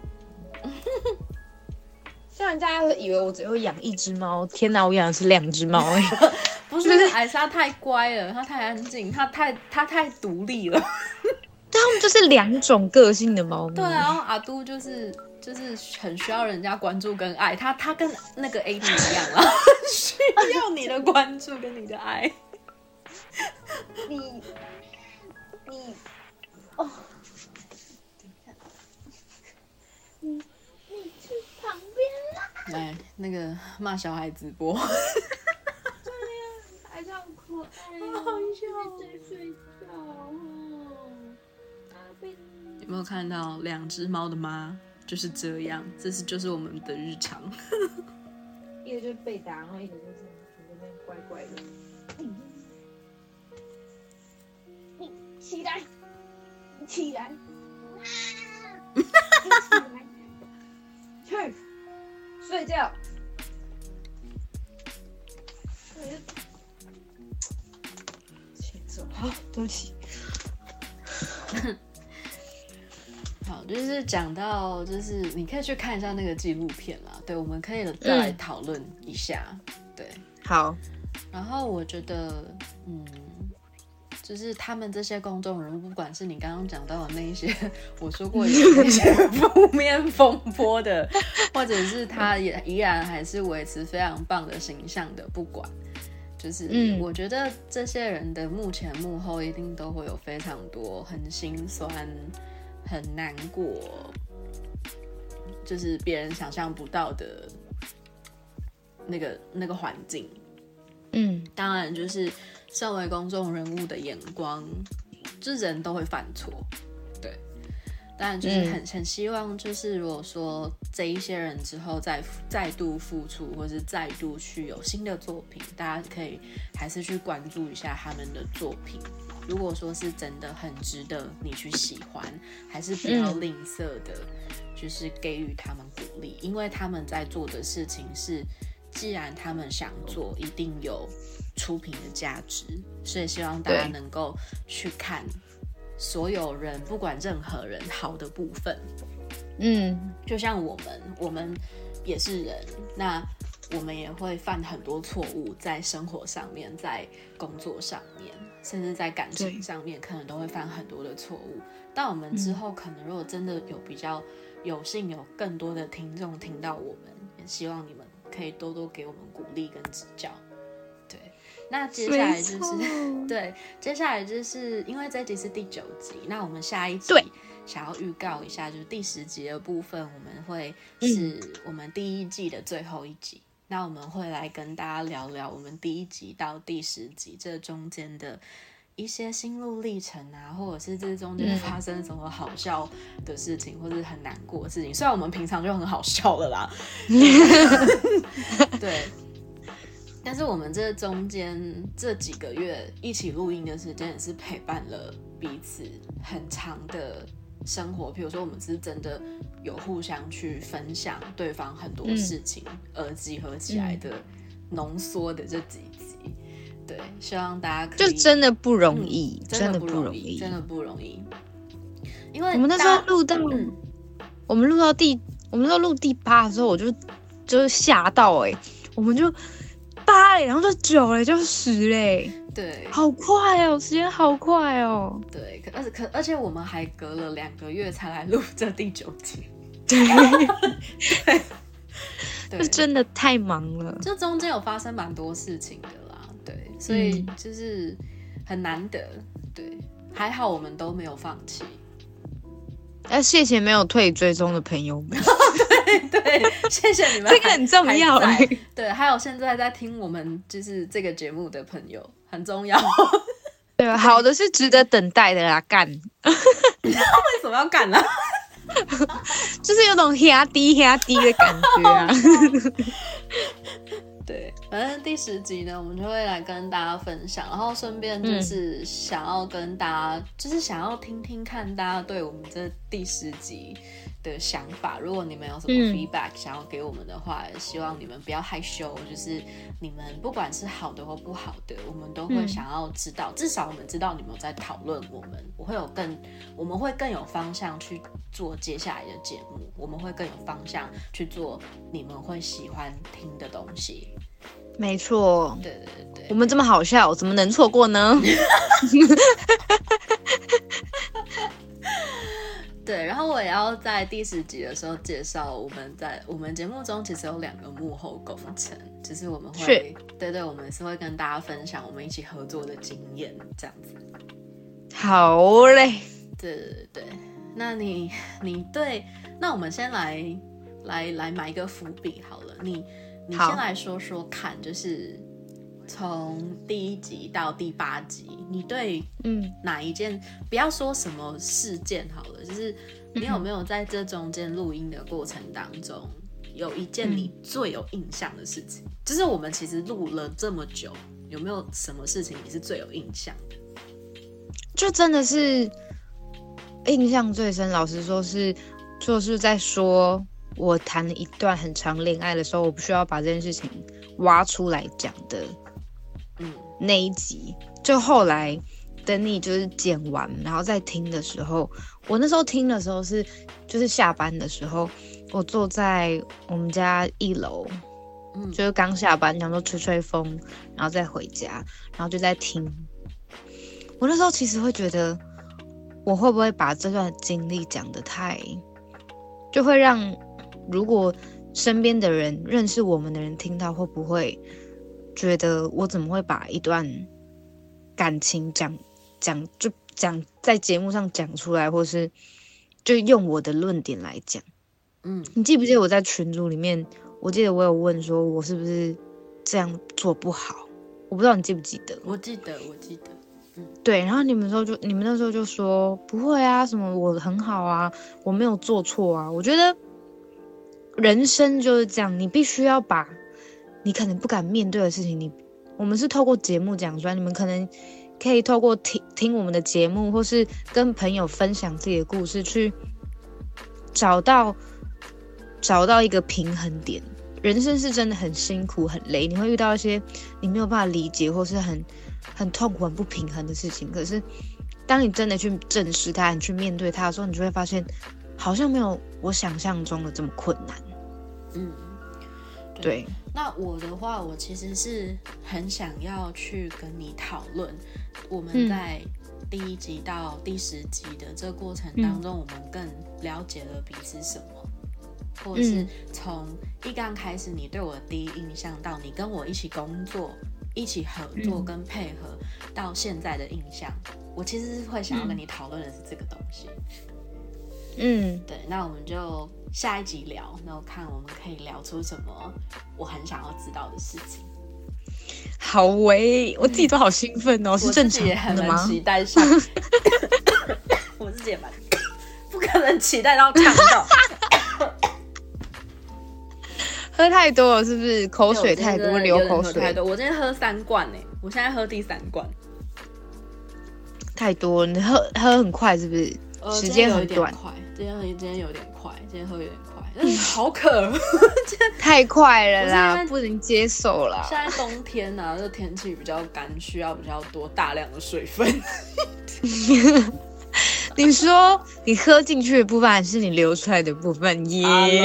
像人家以为我只会养一只猫，天哪，我养的是两只猫哎！不是，是艾莎太乖了，她太安静，她太她太独立了。他们就是两种个性的猫咪。对啊，阿都就是就是很需要人家关注跟爱，他他跟那个 A D 一样啊，需要你的关注跟你的爱。你你。哦，等一下，你你去旁边啦！来，那个骂小孩直播。还这样可爱，好笑，在睡觉哦。有没有看到两只猫的妈就是这样？这是就是我们的日常。一个就是被打，然后一个就是在那边乖乖的。你起来。起来！起来！去 睡觉。好，对不起。好，就是讲到，就是你可以去看一下那个纪录片啦。对，我们可以再来讨论一下。对，好。然后我觉得，嗯，就是他们这些公众人物，不管是你刚刚讲到的那一些，我说过有那些 负面风波的，或者是他也依然还是维持非常棒的形象的，不管。就是，我觉得这些人的幕前幕后一定都会有非常多很心酸、很难过，就是别人想象不到的那个那个环境。嗯，当然，就是身为公众人物的眼光，就是人都会犯错。对。但，就是很很希望，就是如果说这一些人之后再再度复出，或是再度去有新的作品，大家可以还是去关注一下他们的作品。如果说是真的很值得你去喜欢，还是不要吝啬的，就是给予他们鼓励，因为他们在做的事情是，既然他们想做，一定有出品的价值，所以希望大家能够去看。所有人，不管任何人，好的部分，嗯，就像我们，我们也是人，那我们也会犯很多错误，在生活上面，在工作上面，甚至在感情上面，可能都会犯很多的错误。但我们之后，可能如果真的有比较有幸有更多的听众听到我们，也希望你们可以多多给我们鼓励跟指教。那接下来就是 对，接下来就是因为这集是第九集，那我们下一集想要预告一下，就是第十集的部分，我们会是我们第一季的最后一集。那我们会来跟大家聊聊我们第一集到第十集这中间的一些心路历程啊，或者是这中间发生什么好笑的事情，或者是很难过的事情。虽然我们平常就很好笑了啦，对。但是我们这中间这几个月一起录音的时间，也是陪伴了彼此很长的生活。比如说，我们是真的有互相去分享对方很多事情，而集合起来的浓缩的这几集。对，希望大家就真的不容易，真的不容易，真的不容易。因为我们那时候录到，我们录到第，我们候录第八的时候，我就就是吓到哎，我们就。八嘞，然后就九嘞，就十嘞，对，好快哦，时间好快哦。对，可而且可而且我们还隔了两个月才来录这第九集，对，对，真的太忙了。这中间有发生蛮多事情的啦，对，所以就是很难得，对，还好我们都没有放弃。要谢谢没有退追踪的朋友们。对 对，谢谢你们，这个很重要。对，还有现在在听我们就是这个节目的朋友，很重要。对，好的是值得等待的啦，干。为什么要干呢？就是有种压低压低的感觉啊。对，反正第十集呢，我们就会来跟大家分享，然后顺便就是想要跟大家，就是想要听听看大家对我们这第十集。的想法，如果你们有什么 feedback 想要给我们的话，希望你们不要害羞，就是你们不管是好的或不好的，我们都会想要知道，至少我们知道你们在讨论我们，我会有更，我们会更有方向去做接下来的节目，我们会更有方向去做你们会喜欢听的东西。没错，对对对，我们这么好笑，怎么能错过呢？对，然后我也要在第十集的时候介绍，我们在我们节目中其实有两个幕后工程，就是我们会，对对，我们是会跟大家分享我们一起合作的经验，这样子。好嘞，对对对，那你你对，那我们先来来来埋一个伏笔好了，你你先来说说看，就是。从第一集到第八集，你对嗯哪一件不要说什么事件好了，就是你有没有在这中间录音的过程当中，有一件你最有印象的事情？就是我们其实录了这么久，有没有什么事情你是最有印象的？就真的是印象最深，老实说是就是在说我谈了一段很长恋爱的时候，我不需要把这件事情挖出来讲的。嗯，那一集就后来等你就是剪完，然后再听的时候，我那时候听的时候是就是下班的时候，我坐在我们家一楼，嗯，就是刚下班，想说吹吹风，然后再回家，然后就在听。我那时候其实会觉得，我会不会把这段经历讲的太，就会让如果身边的人认识我们的人听到，会不会觉得我怎么会把一段感情讲讲就讲在节目上讲出来，或是就用我的论点来讲？嗯，你记不记得我在群组里面？我记得我有问说，我是不是这样做不好？我不知道你记不记得？我记得，我记得。嗯，对。然后你们说就你们那时候就说不会啊，什么我很好啊，我没有做错啊。我觉得人生就是这样，你必须要把你可能不敢面对的事情，你我们是透过节目讲出来，你们可能可以透过听听我们的节目，或是跟朋友分享自己的故事，去找到找到一个平衡点。人生是真的很辛苦、很累，你会遇到一些你没有办法理解或是很很痛苦、很不平衡的事情。可是，当你真的去正视它、你去面对它的时候，你就会发现，好像没有我想象中的这么困难。嗯，对。那我的话，我其实是很想要去跟你讨论，我们在第一集到第十集的这个过程当中，我们更了解了彼此什么。或者是从一刚开始，你对我的第一印象到你跟我一起工作、一起合作跟配合到现在的印象，我其实是会想要跟你讨论的是这个东西。嗯，对，那我们就下一集聊，然后看我们可以聊出什么我很想要知道的事情。好喂，我自己都好兴奋哦，是正常的吗？期待上，我自己也蛮不可能期待到看到。喝太多了是不是？口水太多，流口水太多。我今天喝三罐呢，我现在喝第三罐。太多，你喝喝很快是不是？时间有点。快，今天喝今天有点快，今天喝有点快。嗯，好渴，太快了啦，不能接受了。现在冬天呢，这天气比较干，需要比较多大量的水分。你说你喝进去的部分，还是你流出来的部分？耶。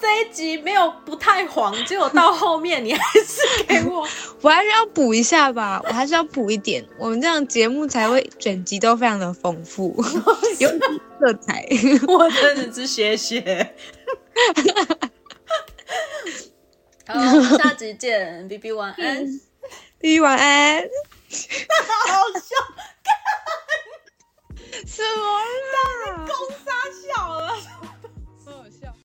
这一集没有不太黄，结果到后面你还是给我，我还是要补一下吧，我还是要补一点，我们这样节目才会整集都非常的丰富，有色彩。我真的是谢谢。好，下集见，B B 晚安，B B 晚安。好笑，什么啦？公杀笑。